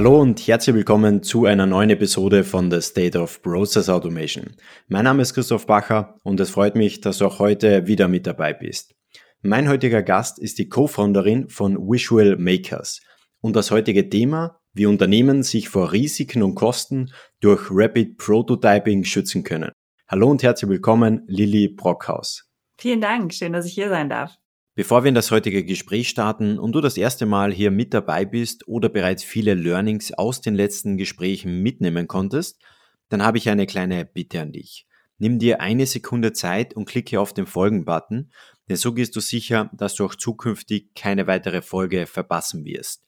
Hallo und herzlich willkommen zu einer neuen Episode von The State of Process Automation. Mein Name ist Christoph Bacher und es freut mich, dass du auch heute wieder mit dabei bist. Mein heutiger Gast ist die Co-Founderin von Visual Makers und das heutige Thema, wie Unternehmen sich vor Risiken und Kosten durch Rapid Prototyping schützen können. Hallo und herzlich willkommen, Lilly Brockhaus. Vielen Dank, schön, dass ich hier sein darf. Bevor wir in das heutige Gespräch starten und du das erste Mal hier mit dabei bist oder bereits viele Learnings aus den letzten Gesprächen mitnehmen konntest, dann habe ich eine kleine Bitte an dich. Nimm dir eine Sekunde Zeit und klicke auf den Folgen-Button, denn so gehst du sicher, dass du auch zukünftig keine weitere Folge verpassen wirst.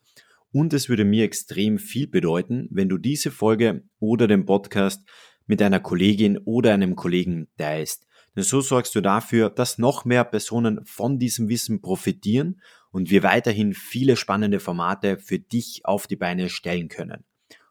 Und es würde mir extrem viel bedeuten, wenn du diese Folge oder den Podcast mit einer Kollegin oder einem Kollegen teilst. Denn so sorgst du dafür, dass noch mehr Personen von diesem Wissen profitieren und wir weiterhin viele spannende Formate für dich auf die Beine stellen können.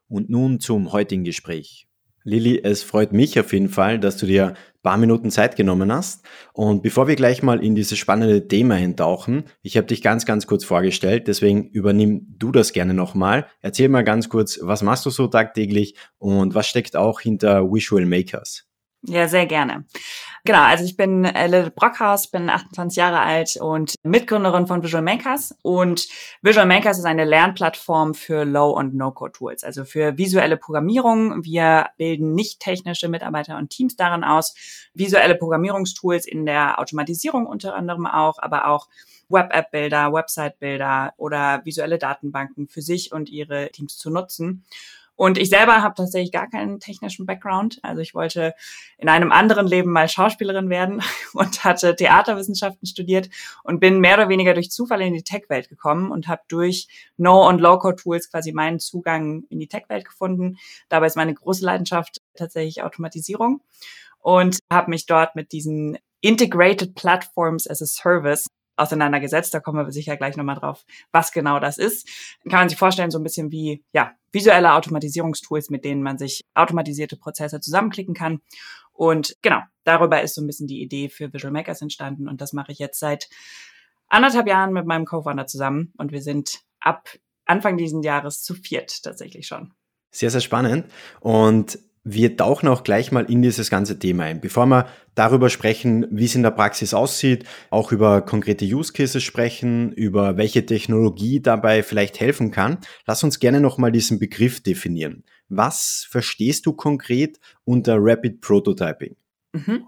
Und nun zum heutigen Gespräch. Lilly, es freut mich auf jeden Fall, dass du dir ein paar Minuten Zeit genommen hast. Und bevor wir gleich mal in dieses spannende Thema hintauchen, ich habe dich ganz, ganz kurz vorgestellt, deswegen übernimm du das gerne nochmal. Erzähl mal ganz kurz, was machst du so tagtäglich und was steckt auch hinter Visual Makers? Ja, sehr gerne. Genau, also ich bin Lilith Brockhaus, bin 28 Jahre alt und Mitgründerin von Visual Makers. Und Visual Makers ist eine Lernplattform für Low- und No-Code-Tools, also für visuelle Programmierung. Wir bilden nicht technische Mitarbeiter und Teams darin aus, visuelle Programmierungstools in der Automatisierung unter anderem auch, aber auch Web-App-Bilder, Website-Bilder oder visuelle Datenbanken für sich und ihre Teams zu nutzen. Und ich selber habe tatsächlich gar keinen technischen Background. Also ich wollte in einem anderen Leben mal Schauspielerin werden und hatte Theaterwissenschaften studiert und bin mehr oder weniger durch Zufall in die Tech-Welt gekommen und habe durch No- und Low-Code-Tools quasi meinen Zugang in die Tech-Welt gefunden. Dabei ist meine große Leidenschaft tatsächlich Automatisierung und habe mich dort mit diesen Integrated Platforms as a Service auseinandergesetzt. Da kommen wir sicher gleich nochmal drauf, was genau das ist. Kann man sich vorstellen, so ein bisschen wie, ja, visuelle Automatisierungstools, mit denen man sich automatisierte Prozesse zusammenklicken kann. Und genau, darüber ist so ein bisschen die Idee für Visual Makers entstanden. Und das mache ich jetzt seit anderthalb Jahren mit meinem Co-Founder zusammen. Und wir sind ab Anfang diesen Jahres zu viert tatsächlich schon. Sehr, sehr spannend. Und wir tauchen auch gleich mal in dieses ganze Thema ein. Bevor wir darüber sprechen, wie es in der Praxis aussieht, auch über konkrete Use Cases sprechen, über welche Technologie dabei vielleicht helfen kann, lass uns gerne nochmal diesen Begriff definieren. Was verstehst du konkret unter Rapid Prototyping? Mhm.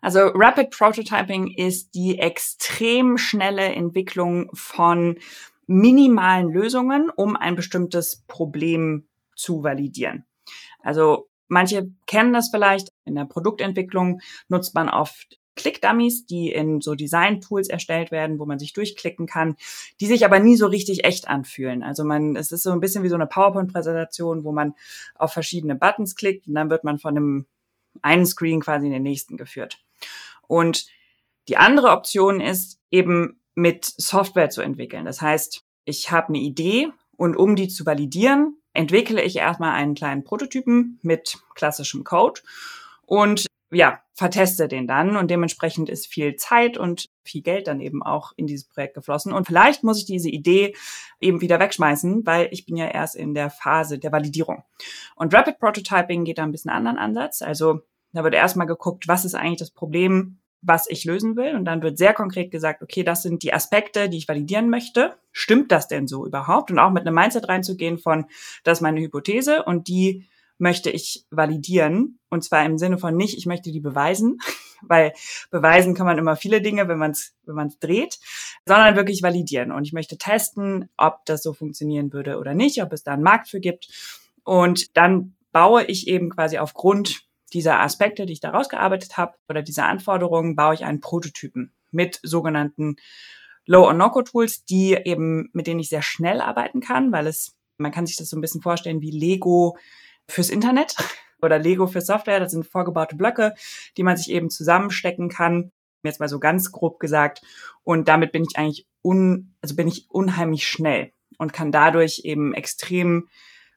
Also Rapid Prototyping ist die extrem schnelle Entwicklung von minimalen Lösungen, um ein bestimmtes Problem zu validieren. Also Manche kennen das vielleicht. In der Produktentwicklung nutzt man oft Click-Dummies, die in so Design-Tools erstellt werden, wo man sich durchklicken kann, die sich aber nie so richtig echt anfühlen. Also man, es ist so ein bisschen wie so eine PowerPoint-Präsentation, wo man auf verschiedene Buttons klickt und dann wird man von einem einen Screen quasi in den nächsten geführt. Und die andere Option ist eben mit Software zu entwickeln. Das heißt, ich habe eine Idee und um die zu validieren, entwickle ich erstmal einen kleinen Prototypen mit klassischem Code und ja, verteste den dann und dementsprechend ist viel Zeit und viel Geld dann eben auch in dieses Projekt geflossen. Und vielleicht muss ich diese Idee eben wieder wegschmeißen, weil ich bin ja erst in der Phase der Validierung. Und Rapid Prototyping geht da ein bisschen anderen Ansatz. Also da wird erstmal geguckt, was ist eigentlich das Problem, was ich lösen will. Und dann wird sehr konkret gesagt, okay, das sind die Aspekte, die ich validieren möchte. Stimmt das denn so überhaupt? Und auch mit einem Mindset reinzugehen von, das ist meine Hypothese und die möchte ich validieren. Und zwar im Sinne von nicht, ich möchte die beweisen, weil beweisen kann man immer viele Dinge, wenn man es wenn man's dreht, sondern wirklich validieren. Und ich möchte testen, ob das so funktionieren würde oder nicht, ob es da einen Markt für gibt. Und dann baue ich eben quasi aufgrund dieser Aspekte, die ich da rausgearbeitet habe, oder dieser Anforderungen, baue ich einen Prototypen mit sogenannten Low- und No-Code-Tools, die eben, mit denen ich sehr schnell arbeiten kann, weil es, man kann sich das so ein bisschen vorstellen wie Lego fürs Internet oder Lego für Software. Das sind vorgebaute Blöcke, die man sich eben zusammenstecken kann. Jetzt mal so ganz grob gesagt. Und damit bin ich eigentlich un, also bin ich unheimlich schnell und kann dadurch eben extrem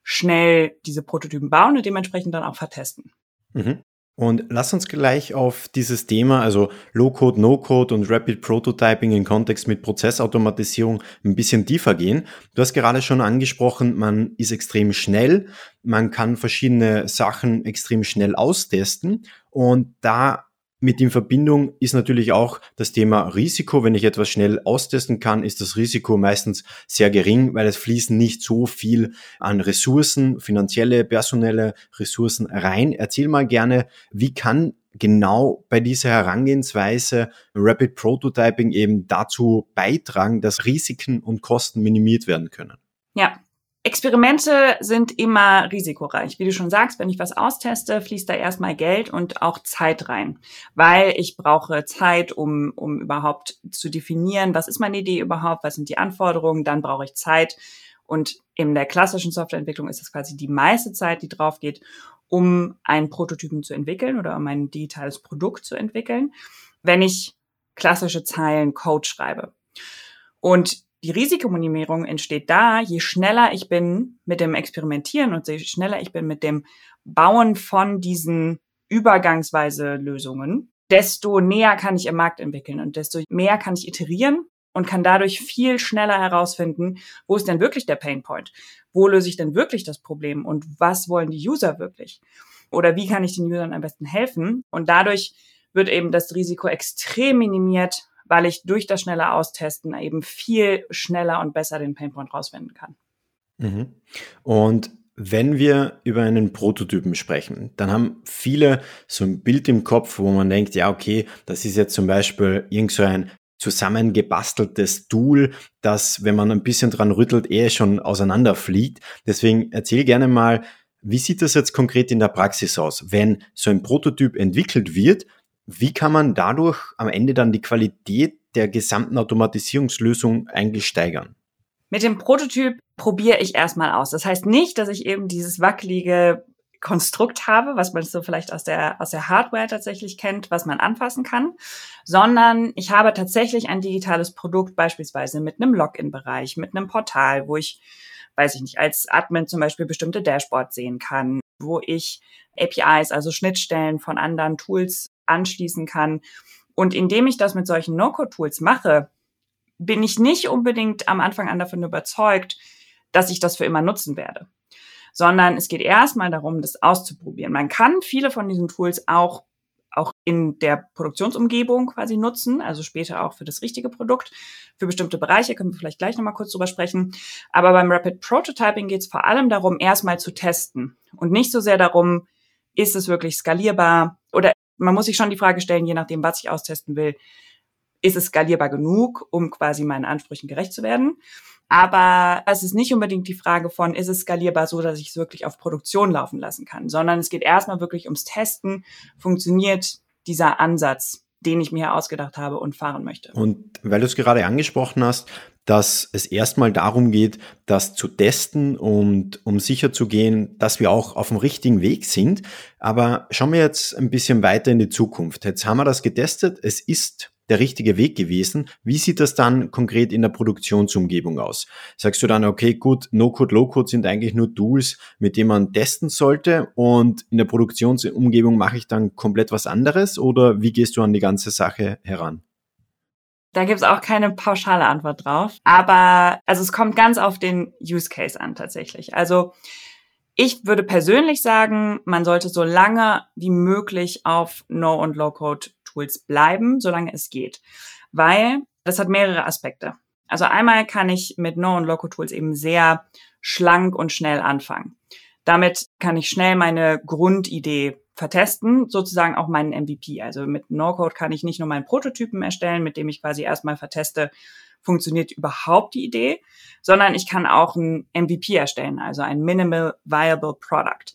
schnell diese Prototypen bauen und dementsprechend dann auch vertesten. Mhm. Und lass uns gleich auf dieses Thema, also Low-Code, No-Code und Rapid Prototyping in Kontext mit Prozessautomatisierung ein bisschen tiefer gehen. Du hast gerade schon angesprochen, man ist extrem schnell, man kann verschiedene Sachen extrem schnell austesten und da mit in Verbindung ist natürlich auch das Thema Risiko. Wenn ich etwas schnell austesten kann, ist das Risiko meistens sehr gering, weil es fließen nicht so viel an Ressourcen, finanzielle, personelle Ressourcen rein. Erzähl mal gerne, wie kann genau bei dieser Herangehensweise Rapid Prototyping eben dazu beitragen, dass Risiken und Kosten minimiert werden können? Ja, Experimente sind immer risikoreich. Wie du schon sagst, wenn ich was austeste, fließt da erstmal Geld und auch Zeit rein, weil ich brauche Zeit, um, um überhaupt zu definieren, was ist meine Idee überhaupt, was sind die Anforderungen, dann brauche ich Zeit. Und in der klassischen Softwareentwicklung ist das quasi die meiste Zeit, die drauf geht, um einen Prototypen zu entwickeln oder um ein digitales Produkt zu entwickeln, wenn ich klassische Zeilen Code schreibe. Und die Risikominimierung entsteht da, je schneller ich bin mit dem Experimentieren und je schneller ich bin mit dem Bauen von diesen übergangsweise Lösungen, desto näher kann ich im Markt entwickeln und desto mehr kann ich iterieren und kann dadurch viel schneller herausfinden, wo ist denn wirklich der Painpoint? Wo löse ich denn wirklich das Problem und was wollen die User wirklich? Oder wie kann ich den Usern am besten helfen? Und dadurch wird eben das Risiko extrem minimiert, weil ich durch das schnelle Austesten eben viel schneller und besser den Painpoint rausfinden kann. Mhm. Und wenn wir über einen Prototypen sprechen, dann haben viele so ein Bild im Kopf, wo man denkt, ja, okay, das ist jetzt zum Beispiel irgend so ein zusammengebasteltes Tool, das, wenn man ein bisschen dran rüttelt, eher schon auseinanderfliegt. Deswegen erzähl gerne mal, wie sieht das jetzt konkret in der Praxis aus, wenn so ein Prototyp entwickelt wird wie kann man dadurch am Ende dann die Qualität der gesamten Automatisierungslösung eigentlich steigern? Mit dem Prototyp probiere ich erstmal aus. Das heißt nicht, dass ich eben dieses wackelige Konstrukt habe, was man so vielleicht aus der, aus der Hardware tatsächlich kennt, was man anfassen kann, sondern ich habe tatsächlich ein digitales Produkt, beispielsweise mit einem Login-Bereich, mit einem Portal, wo ich, weiß ich nicht, als Admin zum Beispiel bestimmte Dashboards sehen kann, wo ich APIs, also Schnittstellen von anderen Tools anschließen kann. Und indem ich das mit solchen No-Code-Tools mache, bin ich nicht unbedingt am Anfang an davon überzeugt, dass ich das für immer nutzen werde. Sondern es geht erstmal darum, das auszuprobieren. Man kann viele von diesen Tools auch auch in der Produktionsumgebung quasi nutzen, also später auch für das richtige Produkt. Für bestimmte Bereiche können wir vielleicht gleich nochmal kurz drüber sprechen. Aber beim Rapid Prototyping geht es vor allem darum, erstmal zu testen und nicht so sehr darum, ist es wirklich skalierbar oder man muss sich schon die Frage stellen, je nachdem, was ich austesten will, ist es skalierbar genug, um quasi meinen Ansprüchen gerecht zu werden? Aber es ist nicht unbedingt die Frage von, ist es skalierbar so, dass ich es wirklich auf Produktion laufen lassen kann, sondern es geht erstmal wirklich ums Testen. Funktioniert dieser Ansatz, den ich mir ausgedacht habe und fahren möchte? Und weil du es gerade angesprochen hast, dass es erstmal darum geht, das zu testen und um sicher zu gehen, dass wir auch auf dem richtigen Weg sind. Aber schauen wir jetzt ein bisschen weiter in die Zukunft. Jetzt haben wir das getestet. Es ist der richtige Weg gewesen. Wie sieht das dann konkret in der Produktionsumgebung aus? Sagst du dann, okay, gut, No-Code, Low-Code sind eigentlich nur Tools, mit denen man testen sollte und in der Produktionsumgebung mache ich dann komplett was anderes oder wie gehst du an die ganze Sache heran? Da gibt's auch keine pauschale Antwort drauf. Aber also es kommt ganz auf den Use Case an tatsächlich. Also ich würde persönlich sagen, man sollte so lange wie möglich auf No- und Low-Code-Tools bleiben, solange es geht. Weil das hat mehrere Aspekte. Also einmal kann ich mit No- und Low-Code-Tools eben sehr schlank und schnell anfangen. Damit kann ich schnell meine Grundidee vertesten, sozusagen auch meinen MVP. Also mit No-Code kann ich nicht nur meinen Prototypen erstellen, mit dem ich quasi erstmal verteste, funktioniert überhaupt die Idee, sondern ich kann auch ein MVP erstellen, also ein Minimal Viable Product.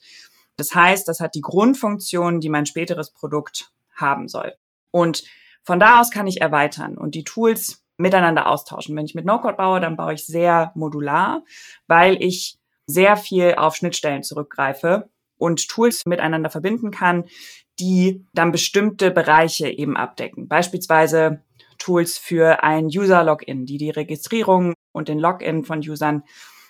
Das heißt, das hat die Grundfunktion, die mein späteres Produkt haben soll. Und von da aus kann ich erweitern und die Tools miteinander austauschen. Wenn ich mit No-Code baue, dann baue ich sehr modular, weil ich sehr viel auf Schnittstellen zurückgreife und Tools miteinander verbinden kann, die dann bestimmte Bereiche eben abdecken. Beispielsweise Tools für ein User-Login, die die Registrierung und den Login von Usern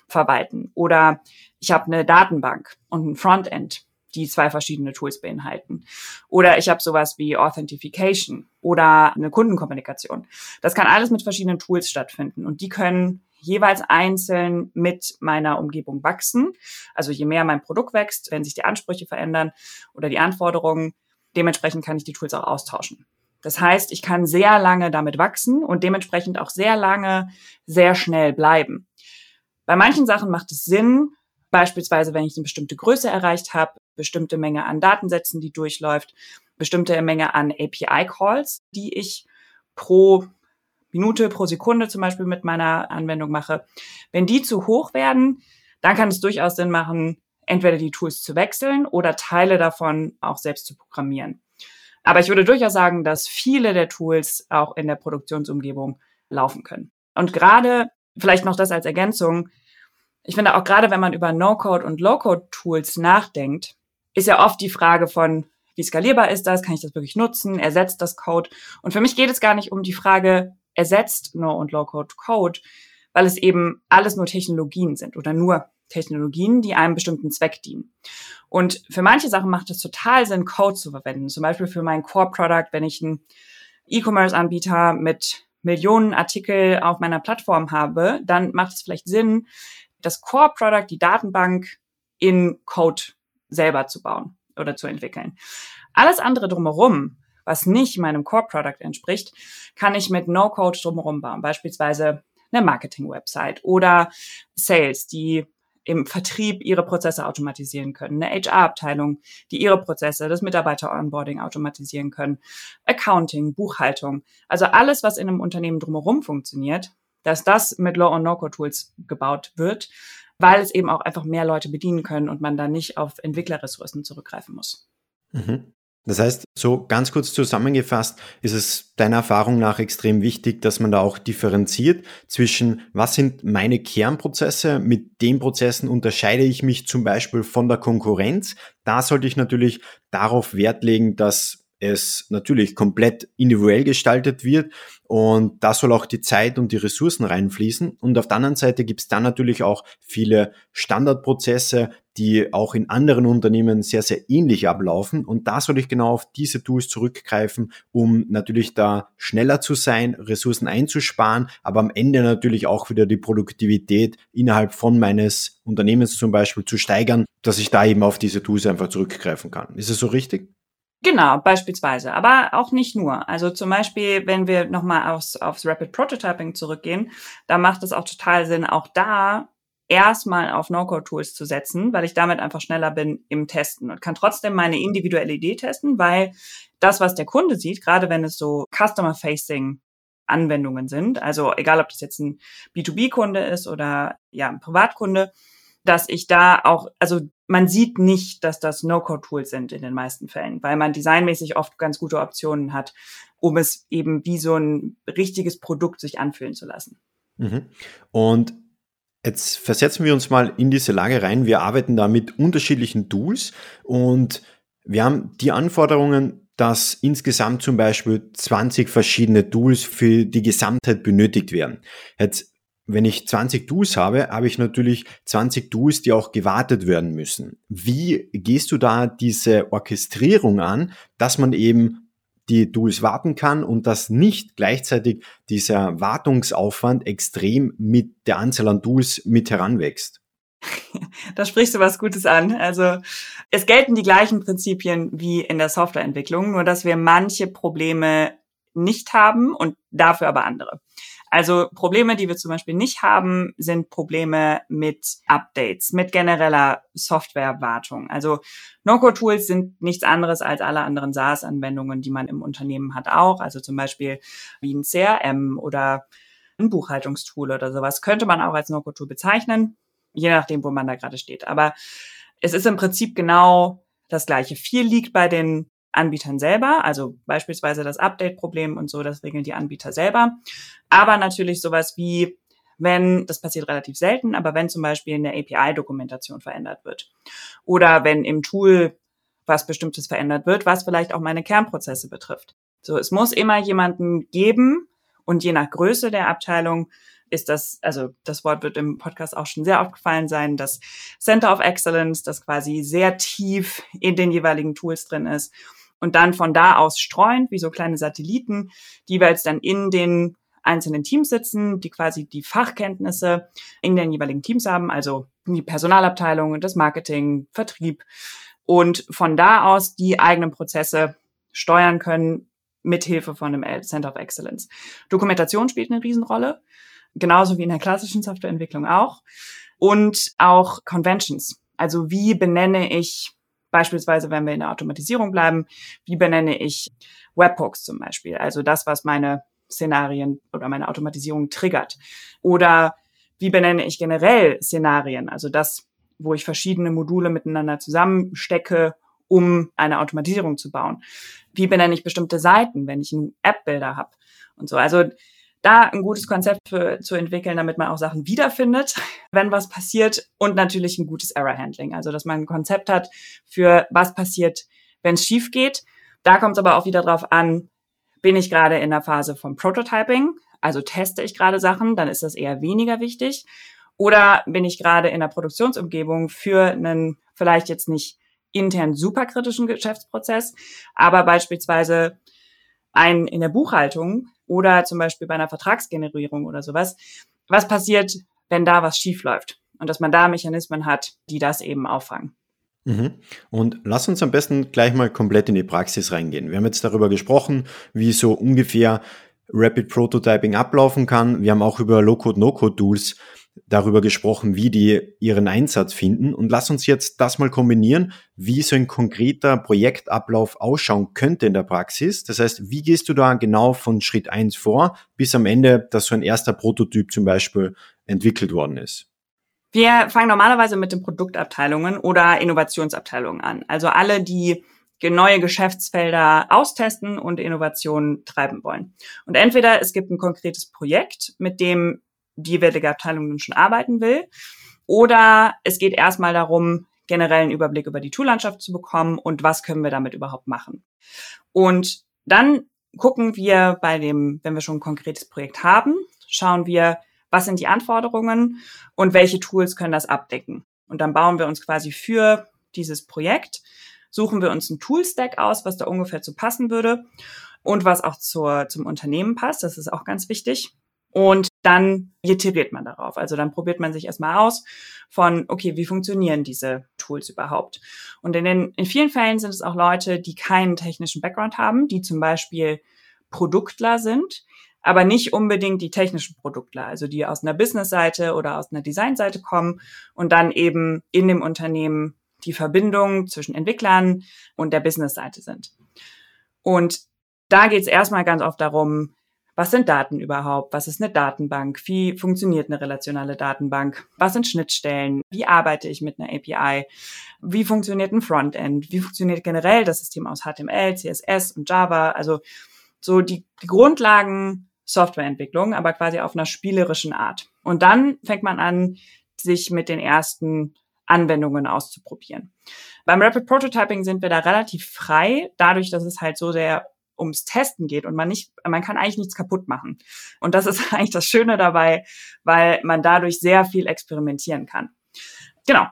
verwalten. Oder ich habe eine Datenbank und ein Frontend, die zwei verschiedene Tools beinhalten. Oder ich habe sowas wie Authentication oder eine Kundenkommunikation. Das kann alles mit verschiedenen Tools stattfinden und die können jeweils einzeln mit meiner Umgebung wachsen. Also je mehr mein Produkt wächst, wenn sich die Ansprüche verändern oder die Anforderungen, dementsprechend kann ich die Tools auch austauschen. Das heißt, ich kann sehr lange damit wachsen und dementsprechend auch sehr lange sehr schnell bleiben. Bei manchen Sachen macht es Sinn, beispielsweise wenn ich eine bestimmte Größe erreicht habe, bestimmte Menge an Datensätzen, die durchläuft, bestimmte Menge an API-Calls, die ich pro Minute, pro Sekunde zum Beispiel mit meiner Anwendung mache. Wenn die zu hoch werden, dann kann es durchaus Sinn machen, entweder die Tools zu wechseln oder Teile davon auch selbst zu programmieren. Aber ich würde durchaus sagen, dass viele der Tools auch in der Produktionsumgebung laufen können. Und gerade, vielleicht noch das als Ergänzung, ich finde auch gerade, wenn man über No-Code und Low-Code-Tools nachdenkt, ist ja oft die Frage von, wie skalierbar ist das? Kann ich das wirklich nutzen? Ersetzt das Code? Und für mich geht es gar nicht um die Frage, ersetzt No- und Low-Code-Code, weil es eben alles nur Technologien sind oder nur Technologien, die einem bestimmten Zweck dienen. Und für manche Sachen macht es total Sinn, Code zu verwenden. Zum Beispiel für mein Core-Product, wenn ich einen E-Commerce-Anbieter mit Millionen Artikel auf meiner Plattform habe, dann macht es vielleicht Sinn, das Core-Product, die Datenbank in Code selber zu bauen oder zu entwickeln. Alles andere drumherum, was nicht meinem Core-Product entspricht, kann ich mit No-Code drumherum bauen. Beispielsweise eine Marketing-Website oder Sales, die im Vertrieb ihre Prozesse automatisieren können, eine HR-Abteilung, die ihre Prozesse, das Mitarbeiter-Onboarding automatisieren können, Accounting, Buchhaltung, also alles, was in einem Unternehmen drumherum funktioniert, dass das mit Low- und No-Code-Tools gebaut wird, weil es eben auch einfach mehr Leute bedienen können und man da nicht auf Entwicklerressourcen zurückgreifen muss. Mhm. Das heißt, so ganz kurz zusammengefasst, ist es deiner Erfahrung nach extrem wichtig, dass man da auch differenziert zwischen, was sind meine Kernprozesse, mit den Prozessen unterscheide ich mich zum Beispiel von der Konkurrenz. Da sollte ich natürlich darauf Wert legen, dass es natürlich komplett individuell gestaltet wird und da soll auch die Zeit und die Ressourcen reinfließen. Und auf der anderen Seite gibt es dann natürlich auch viele Standardprozesse, die auch in anderen Unternehmen sehr, sehr ähnlich ablaufen. Und da soll ich genau auf diese Tools zurückgreifen, um natürlich da schneller zu sein, Ressourcen einzusparen, aber am Ende natürlich auch wieder die Produktivität innerhalb von meines Unternehmens zum Beispiel zu steigern, dass ich da eben auf diese Tools einfach zurückgreifen kann. Ist es so richtig? Genau, beispielsweise, aber auch nicht nur. Also zum Beispiel, wenn wir nochmal aufs, aufs Rapid Prototyping zurückgehen, da macht es auch total Sinn, auch da erstmal auf No-Code-Tools zu setzen, weil ich damit einfach schneller bin im Testen und kann trotzdem meine individuelle Idee testen, weil das, was der Kunde sieht, gerade wenn es so Customer-Facing Anwendungen sind, also egal ob das jetzt ein B2B-Kunde ist oder ja, ein Privatkunde, dass ich da auch, also man sieht nicht, dass das No-Code-Tools sind in den meisten Fällen, weil man designmäßig oft ganz gute Optionen hat, um es eben wie so ein richtiges Produkt sich anfühlen zu lassen. Mhm. Und jetzt versetzen wir uns mal in diese Lage rein. Wir arbeiten da mit unterschiedlichen Tools und wir haben die Anforderungen, dass insgesamt zum Beispiel 20 verschiedene Tools für die Gesamtheit benötigt werden. Jetzt wenn ich 20 Tools habe, habe ich natürlich 20 Tools, die auch gewartet werden müssen. Wie gehst du da diese Orchestrierung an, dass man eben die Tools warten kann und dass nicht gleichzeitig dieser Wartungsaufwand extrem mit der Anzahl an Tools mit heranwächst? Da sprichst du was Gutes an. Also es gelten die gleichen Prinzipien wie in der Softwareentwicklung, nur dass wir manche Probleme nicht haben und dafür aber andere. Also Probleme, die wir zum Beispiel nicht haben, sind Probleme mit Updates, mit genereller Softwarewartung. Also No-Code-Tools sind nichts anderes als alle anderen SaaS-Anwendungen, die man im Unternehmen hat auch. Also zum Beispiel wie ein CRM oder ein Buchhaltungstool oder sowas könnte man auch als No-Code-Tool bezeichnen, je nachdem, wo man da gerade steht. Aber es ist im Prinzip genau das Gleiche. Viel liegt bei den Anbietern selber, also beispielsweise das Update-Problem und so, das regeln die Anbieter selber. Aber natürlich sowas wie, wenn, das passiert relativ selten, aber wenn zum Beispiel eine API-Dokumentation verändert wird oder wenn im Tool was Bestimmtes verändert wird, was vielleicht auch meine Kernprozesse betrifft. So, es muss immer jemanden geben und je nach Größe der Abteilung ist das, also das Wort wird im Podcast auch schon sehr aufgefallen sein, das Center of Excellence, das quasi sehr tief in den jeweiligen Tools drin ist und dann von da aus streuend, wie so kleine Satelliten, die jeweils dann in den einzelnen Teams sitzen, die quasi die Fachkenntnisse in den jeweiligen Teams haben, also die Personalabteilung, das Marketing, Vertrieb und von da aus die eigenen Prozesse steuern können mit Hilfe von dem Center of Excellence. Dokumentation spielt eine Riesenrolle, genauso wie in der klassischen Softwareentwicklung auch und auch Conventions. Also wie benenne ich beispielsweise, wenn wir in der Automatisierung bleiben, wie benenne ich Webhooks zum Beispiel, also das, was meine Szenarien oder meine Automatisierung triggert. Oder wie benenne ich generell Szenarien, also das, wo ich verschiedene Module miteinander zusammenstecke, um eine Automatisierung zu bauen. Wie benenne ich bestimmte Seiten, wenn ich einen App-Builder habe und so. Also da ein gutes Konzept für, zu entwickeln, damit man auch Sachen wiederfindet, wenn was passiert und natürlich ein gutes Error Handling, also dass man ein Konzept hat für was passiert, wenn es schief geht. Da kommt es aber auch wieder drauf an, bin ich gerade in der Phase vom Prototyping, also teste ich gerade Sachen, dann ist das eher weniger wichtig. Oder bin ich gerade in der Produktionsumgebung für einen vielleicht jetzt nicht intern superkritischen Geschäftsprozess, aber beispielsweise ein in der Buchhaltung oder zum Beispiel bei einer Vertragsgenerierung oder sowas. Was passiert, wenn da was schief? Und dass man da Mechanismen hat, die das eben auffangen. Mhm. Und lass uns am besten gleich mal komplett in die Praxis reingehen. Wir haben jetzt darüber gesprochen, wie so ungefähr Rapid Prototyping ablaufen kann. Wir haben auch über Low-Code, No-Code-Tools darüber gesprochen, wie die ihren Einsatz finden. Und lass uns jetzt das mal kombinieren, wie so ein konkreter Projektablauf ausschauen könnte in der Praxis. Das heißt, wie gehst du da genau von Schritt eins vor, bis am Ende, dass so ein erster Prototyp zum Beispiel entwickelt worden ist? Wir fangen normalerweise mit den Produktabteilungen oder Innovationsabteilungen an. Also alle, die neue Geschäftsfelder austesten und Innovationen treiben wollen. Und entweder es gibt ein konkretes Projekt, mit dem die jeweilige Abteilung nun schon arbeiten will, oder es geht erstmal darum, generell einen Überblick über die Toollandschaft zu bekommen und was können wir damit überhaupt machen. Und dann gucken wir bei dem, wenn wir schon ein konkretes Projekt haben, schauen wir, was sind die Anforderungen und welche Tools können das abdecken. Und dann bauen wir uns quasi für dieses Projekt, suchen wir uns einen Toolstack aus, was da ungefähr zu passen würde und was auch zur, zum Unternehmen passt. Das ist auch ganz wichtig. Und dann iteriert man darauf. Also dann probiert man sich erstmal aus von, okay, wie funktionieren diese Tools überhaupt? Und in, den, in vielen Fällen sind es auch Leute, die keinen technischen Background haben, die zum Beispiel Produktler sind, aber nicht unbedingt die technischen Produktler, also die aus einer Business-Seite oder aus einer Design-Seite kommen und dann eben in dem Unternehmen die Verbindung zwischen Entwicklern und der Business-Seite sind. Und da geht es erstmal ganz oft darum, was sind Daten überhaupt? Was ist eine Datenbank? Wie funktioniert eine relationale Datenbank? Was sind Schnittstellen? Wie arbeite ich mit einer API? Wie funktioniert ein Frontend? Wie funktioniert generell das System aus HTML, CSS und Java? Also so die, die Grundlagen Softwareentwicklung, aber quasi auf einer spielerischen Art. Und dann fängt man an, sich mit den ersten Anwendungen auszuprobieren. Beim Rapid Prototyping sind wir da relativ frei, dadurch, dass es halt so sehr ums Testen geht und man nicht, man kann eigentlich nichts kaputt machen. Und das ist eigentlich das Schöne dabei, weil man dadurch sehr viel experimentieren kann. Genau.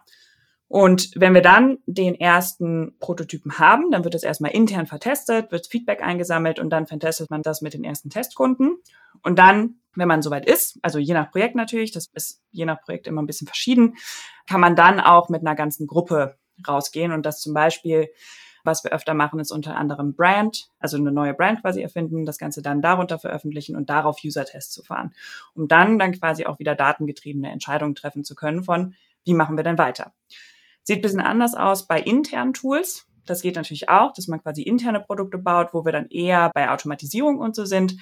Und wenn wir dann den ersten Prototypen haben, dann wird es erstmal intern vertestet, wird Feedback eingesammelt und dann vertestet man das mit den ersten Testkunden. Und dann, wenn man soweit ist, also je nach Projekt natürlich, das ist je nach Projekt immer ein bisschen verschieden, kann man dann auch mit einer ganzen Gruppe rausgehen und das zum Beispiel was wir öfter machen, ist unter anderem Brand, also eine neue Brand quasi erfinden, das Ganze dann darunter veröffentlichen und darauf User-Tests zu fahren, um dann dann quasi auch wieder datengetriebene Entscheidungen treffen zu können von, wie machen wir denn weiter. Sieht ein bisschen anders aus bei internen Tools. Das geht natürlich auch, dass man quasi interne Produkte baut, wo wir dann eher bei Automatisierung und so sind,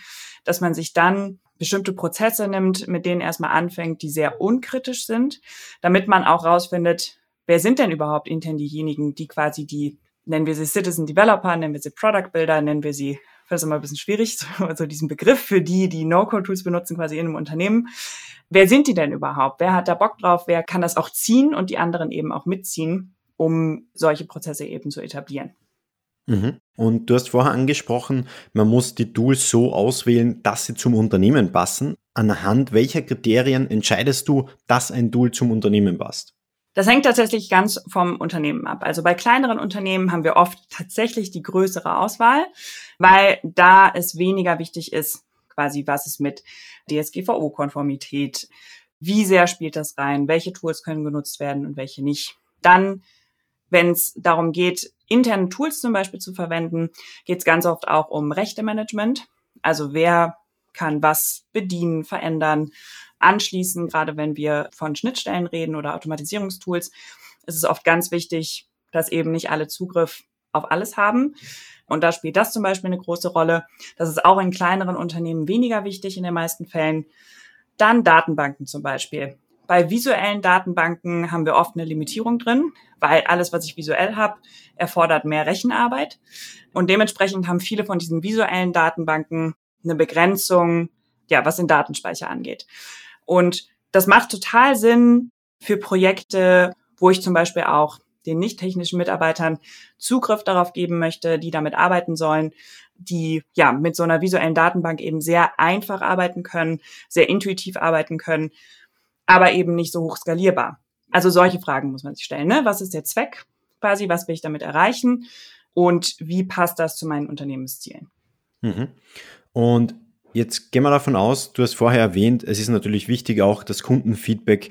dass man sich dann bestimmte Prozesse nimmt, mit denen erstmal anfängt, die sehr unkritisch sind, damit man auch rausfindet, wer sind denn überhaupt intern diejenigen, die quasi die, nennen wir sie Citizen Developer, nennen wir sie Product Builder, nennen wir sie, das ist immer ein bisschen schwierig, so, also diesen Begriff für die, die No-Code-Tools benutzen quasi in einem Unternehmen, wer sind die denn überhaupt? Wer hat da Bock drauf? Wer kann das auch ziehen und die anderen eben auch mitziehen, um solche Prozesse eben zu etablieren? Mhm. Und du hast vorher angesprochen, man muss die Tools so auswählen, dass sie zum Unternehmen passen. anhand welcher Kriterien entscheidest du, dass ein Tool zum Unternehmen passt? Das hängt tatsächlich ganz vom Unternehmen ab. Also bei kleineren Unternehmen haben wir oft tatsächlich die größere Auswahl, weil da es weniger wichtig ist, quasi was ist mit DSGVO-Konformität, wie sehr spielt das rein, welche Tools können genutzt werden und welche nicht. Dann, wenn es darum geht, interne Tools zum Beispiel zu verwenden, geht es ganz oft auch um Rechtemanagement. Also wer kann was bedienen, verändern, anschließen, gerade wenn wir von Schnittstellen reden oder Automatisierungstools, ist es oft ganz wichtig, dass eben nicht alle Zugriff auf alles haben. Und da spielt das zum Beispiel eine große Rolle. Das ist auch in kleineren Unternehmen weniger wichtig in den meisten Fällen. Dann Datenbanken zum Beispiel. Bei visuellen Datenbanken haben wir oft eine Limitierung drin, weil alles, was ich visuell habe, erfordert mehr Rechenarbeit. Und dementsprechend haben viele von diesen visuellen Datenbanken eine Begrenzung, ja, was den Datenspeicher angeht. Und das macht total Sinn für Projekte, wo ich zum Beispiel auch den nicht technischen Mitarbeitern Zugriff darauf geben möchte, die damit arbeiten sollen, die ja mit so einer visuellen Datenbank eben sehr einfach arbeiten können, sehr intuitiv arbeiten können, aber eben nicht so hoch skalierbar. Also solche Fragen muss man sich stellen. Ne? Was ist der Zweck quasi? Was will ich damit erreichen? Und wie passt das zu meinen Unternehmenszielen? Mhm. Und Jetzt gehen wir davon aus, du hast vorher erwähnt, es ist natürlich wichtig, auch das Kundenfeedback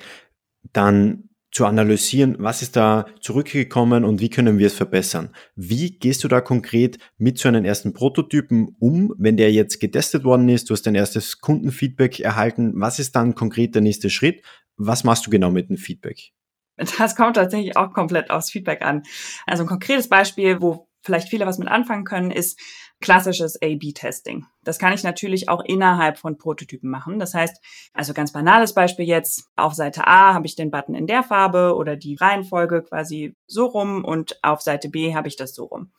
dann zu analysieren, was ist da zurückgekommen und wie können wir es verbessern. Wie gehst du da konkret mit so einem ersten Prototypen um, wenn der jetzt getestet worden ist, du hast dein erstes Kundenfeedback erhalten, was ist dann konkret der nächste Schritt? Was machst du genau mit dem Feedback? Das kommt tatsächlich auch komplett aufs Feedback an. Also ein konkretes Beispiel, wo vielleicht viele was mit anfangen können, ist klassisches A-B-Testing. Das kann ich natürlich auch innerhalb von Prototypen machen. Das heißt, also ganz banales Beispiel jetzt, auf Seite A habe ich den Button in der Farbe oder die Reihenfolge quasi so rum und auf Seite B habe ich das so rum.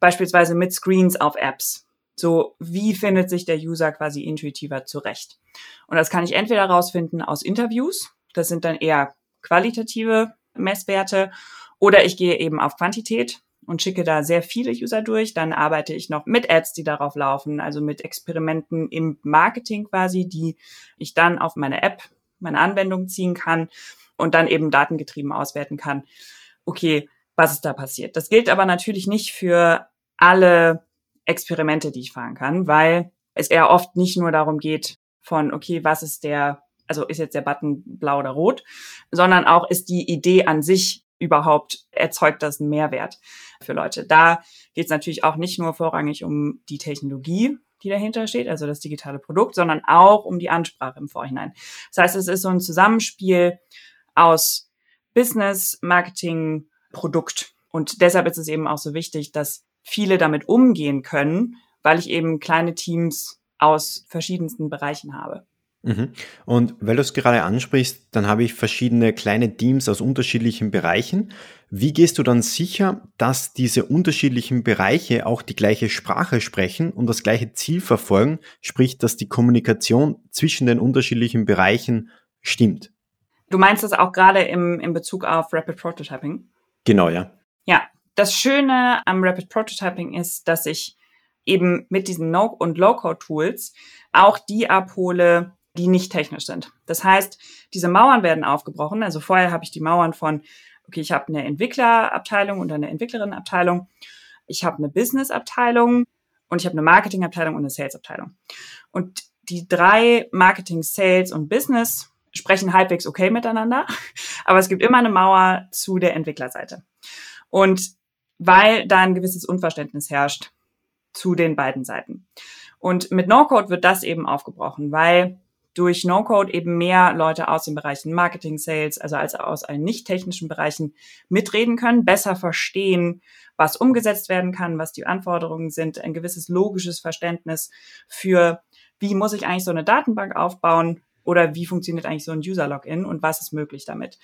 Beispielsweise mit Screens auf Apps. So, wie findet sich der User quasi intuitiver zurecht? Und das kann ich entweder rausfinden aus Interviews. Das sind dann eher qualitative Messwerte. Oder ich gehe eben auf Quantität und schicke da sehr viele User durch. Dann arbeite ich noch mit Ads, die darauf laufen, also mit Experimenten im Marketing quasi, die ich dann auf meine App, meine Anwendung ziehen kann und dann eben datengetrieben auswerten kann. Okay, was ist da passiert? Das gilt aber natürlich nicht für alle Experimente, die ich fahren kann, weil es eher oft nicht nur darum geht von, okay, was ist der, also ist jetzt der Button blau oder rot, sondern auch ist die Idee an sich überhaupt erzeugt das einen Mehrwert für Leute. Da geht es natürlich auch nicht nur vorrangig um die Technologie, die dahinter steht, also das digitale Produkt, sondern auch um die Ansprache im Vorhinein. Das heißt, es ist so ein Zusammenspiel aus Business, Marketing, Produkt. Und deshalb ist es eben auch so wichtig, dass viele damit umgehen können, weil ich eben kleine Teams aus verschiedensten Bereichen habe. Mhm. Und weil du es gerade ansprichst, dann habe ich verschiedene kleine Teams aus unterschiedlichen Bereichen. Wie gehst du dann sicher, dass diese unterschiedlichen Bereiche auch die gleiche Sprache sprechen und das gleiche Ziel verfolgen, sprich, dass die Kommunikation zwischen den unterschiedlichen Bereichen stimmt? Du meinst das auch gerade im, im Bezug auf Rapid Prototyping? Genau, ja. Ja, das Schöne am Rapid Prototyping ist, dass ich eben mit diesen No- und Low-Code-Tools auch die abhole, die nicht technisch sind. Das heißt, diese Mauern werden aufgebrochen. Also vorher habe ich die Mauern von, okay, ich habe eine Entwicklerabteilung und eine Entwicklerinnenabteilung, ich habe eine Businessabteilung und ich habe eine Marketingabteilung und eine Salesabteilung. Und die drei Marketing, Sales und Business sprechen halbwegs okay miteinander, aber es gibt immer eine Mauer zu der Entwicklerseite. Und weil da ein gewisses Unverständnis herrscht zu den beiden Seiten. Und mit No-Code wird das eben aufgebrochen, weil durch No-Code eben mehr Leute aus den Bereichen Marketing, Sales, also als aus allen nicht technischen Bereichen mitreden können, besser verstehen, was umgesetzt werden kann, was die Anforderungen sind, ein gewisses logisches Verständnis für, wie muss ich eigentlich so eine Datenbank aufbauen oder wie funktioniert eigentlich so ein User-Login und was ist möglich damit.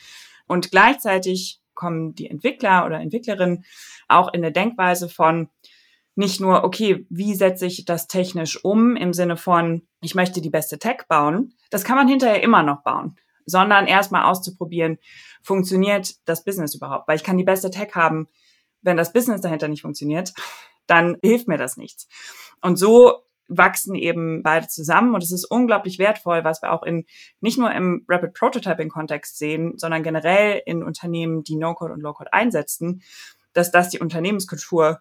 Und gleichzeitig kommen die Entwickler oder Entwicklerinnen auch in der Denkweise von, nicht nur, okay, wie setze ich das technisch um im Sinne von, ich möchte die beste Tech bauen. Das kann man hinterher immer noch bauen, sondern erstmal auszuprobieren, funktioniert das Business überhaupt? Weil ich kann die beste Tech haben, wenn das Business dahinter nicht funktioniert, dann hilft mir das nichts. Und so wachsen eben beide zusammen und es ist unglaublich wertvoll, was wir auch in nicht nur im Rapid Prototyping Kontext sehen, sondern generell in Unternehmen, die No-Code und Low-Code einsetzen, dass das die Unternehmenskultur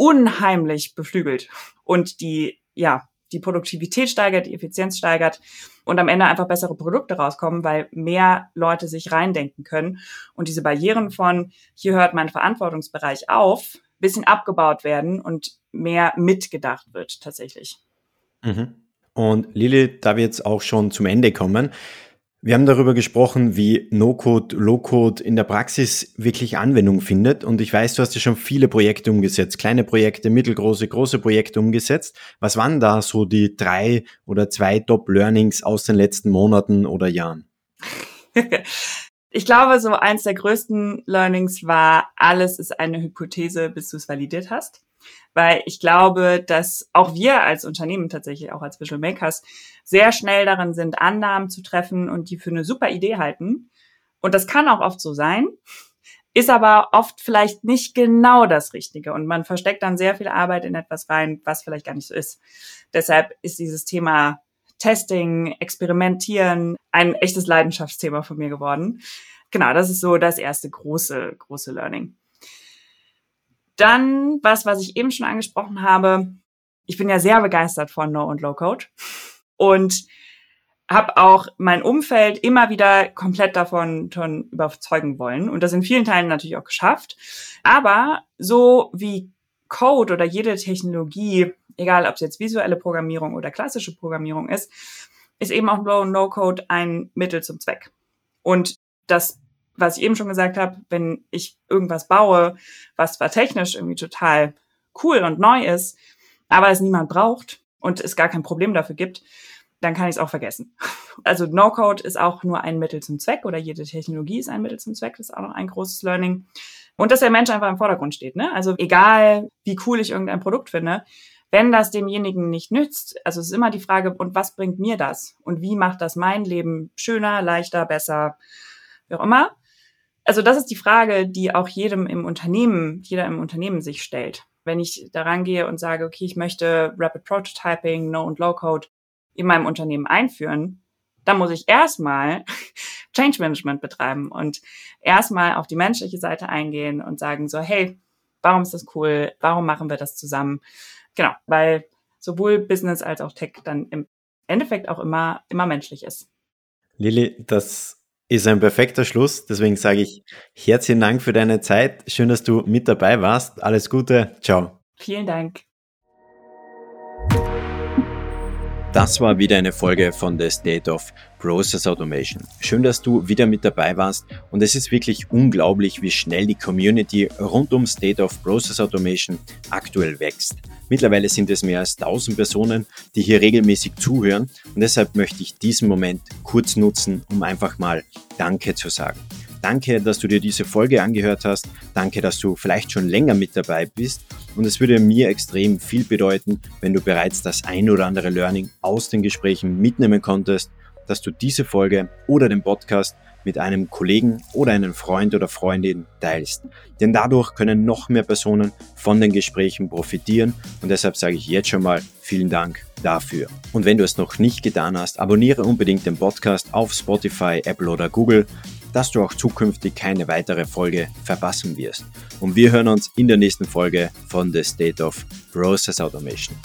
unheimlich beflügelt und die ja die Produktivität steigert, die Effizienz steigert und am Ende einfach bessere Produkte rauskommen, weil mehr Leute sich reindenken können und diese Barrieren von hier hört mein Verantwortungsbereich auf, bisschen abgebaut werden und mehr mitgedacht wird tatsächlich. Mhm. Und Lili, da wir jetzt auch schon zum Ende kommen, wir haben darüber gesprochen, wie No-Code, Low-Code in der Praxis wirklich Anwendung findet. Und ich weiß, du hast ja schon viele Projekte umgesetzt, kleine Projekte, mittelgroße, große Projekte umgesetzt. Was waren da so die drei oder zwei Top-Learnings aus den letzten Monaten oder Jahren? ich glaube, so eins der größten Learnings war, alles ist eine Hypothese, bis du es validiert hast weil ich glaube, dass auch wir als Unternehmen tatsächlich auch als Visual Makers sehr schnell darin sind, Annahmen zu treffen und die für eine super Idee halten. Und das kann auch oft so sein, ist aber oft vielleicht nicht genau das Richtige und man versteckt dann sehr viel Arbeit in etwas rein, was vielleicht gar nicht so ist. Deshalb ist dieses Thema Testing, Experimentieren ein echtes Leidenschaftsthema von mir geworden. Genau, das ist so das erste große, große Learning. Dann was, was ich eben schon angesprochen habe. Ich bin ja sehr begeistert von No und Low Code und habe auch mein Umfeld immer wieder komplett davon schon überzeugen wollen und das in vielen Teilen natürlich auch geschafft. Aber so wie Code oder jede Technologie, egal ob es jetzt visuelle Programmierung oder klassische Programmierung ist, ist eben auch Low- und No-Code ein Mittel zum Zweck. Und das was ich eben schon gesagt habe, wenn ich irgendwas baue, was zwar technisch irgendwie total cool und neu ist, aber es niemand braucht und es gar kein Problem dafür gibt, dann kann ich es auch vergessen. Also No-Code ist auch nur ein Mittel zum Zweck oder jede Technologie ist ein Mittel zum Zweck, das ist auch noch ein großes Learning. Und dass der Mensch einfach im Vordergrund steht. Ne? Also egal, wie cool ich irgendein Produkt finde, wenn das demjenigen nicht nützt, also es ist immer die Frage, und was bringt mir das? Und wie macht das mein Leben schöner, leichter, besser, wie auch immer? Also das ist die Frage, die auch jedem im Unternehmen, jeder im Unternehmen sich stellt. Wenn ich daran gehe und sage, okay, ich möchte Rapid Prototyping, No und Low Code in meinem Unternehmen einführen, dann muss ich erstmal Change Management betreiben und erstmal auf die menschliche Seite eingehen und sagen so, hey, warum ist das cool? Warum machen wir das zusammen? Genau, weil sowohl Business als auch Tech dann im Endeffekt auch immer, immer menschlich ist. Lili, das ist ein perfekter Schluss. Deswegen sage ich herzlichen Dank für deine Zeit. Schön, dass du mit dabei warst. Alles Gute. Ciao. Vielen Dank. Das war wieder eine Folge von The State of Process Automation. Schön, dass du wieder mit dabei warst und es ist wirklich unglaublich, wie schnell die Community rund um State of Process Automation aktuell wächst. Mittlerweile sind es mehr als 1000 Personen, die hier regelmäßig zuhören und deshalb möchte ich diesen Moment kurz nutzen, um einfach mal Danke zu sagen. Danke, dass du dir diese Folge angehört hast. Danke, dass du vielleicht schon länger mit dabei bist. Und es würde mir extrem viel bedeuten, wenn du bereits das ein oder andere Learning aus den Gesprächen mitnehmen konntest, dass du diese Folge oder den Podcast mit einem Kollegen oder einem Freund oder Freundin teilst. Denn dadurch können noch mehr Personen von den Gesprächen profitieren und deshalb sage ich jetzt schon mal vielen Dank dafür. Und wenn du es noch nicht getan hast, abonniere unbedingt den Podcast auf Spotify, Apple oder Google, dass du auch zukünftig keine weitere Folge verpassen wirst. Und wir hören uns in der nächsten Folge von The State of Process Automation.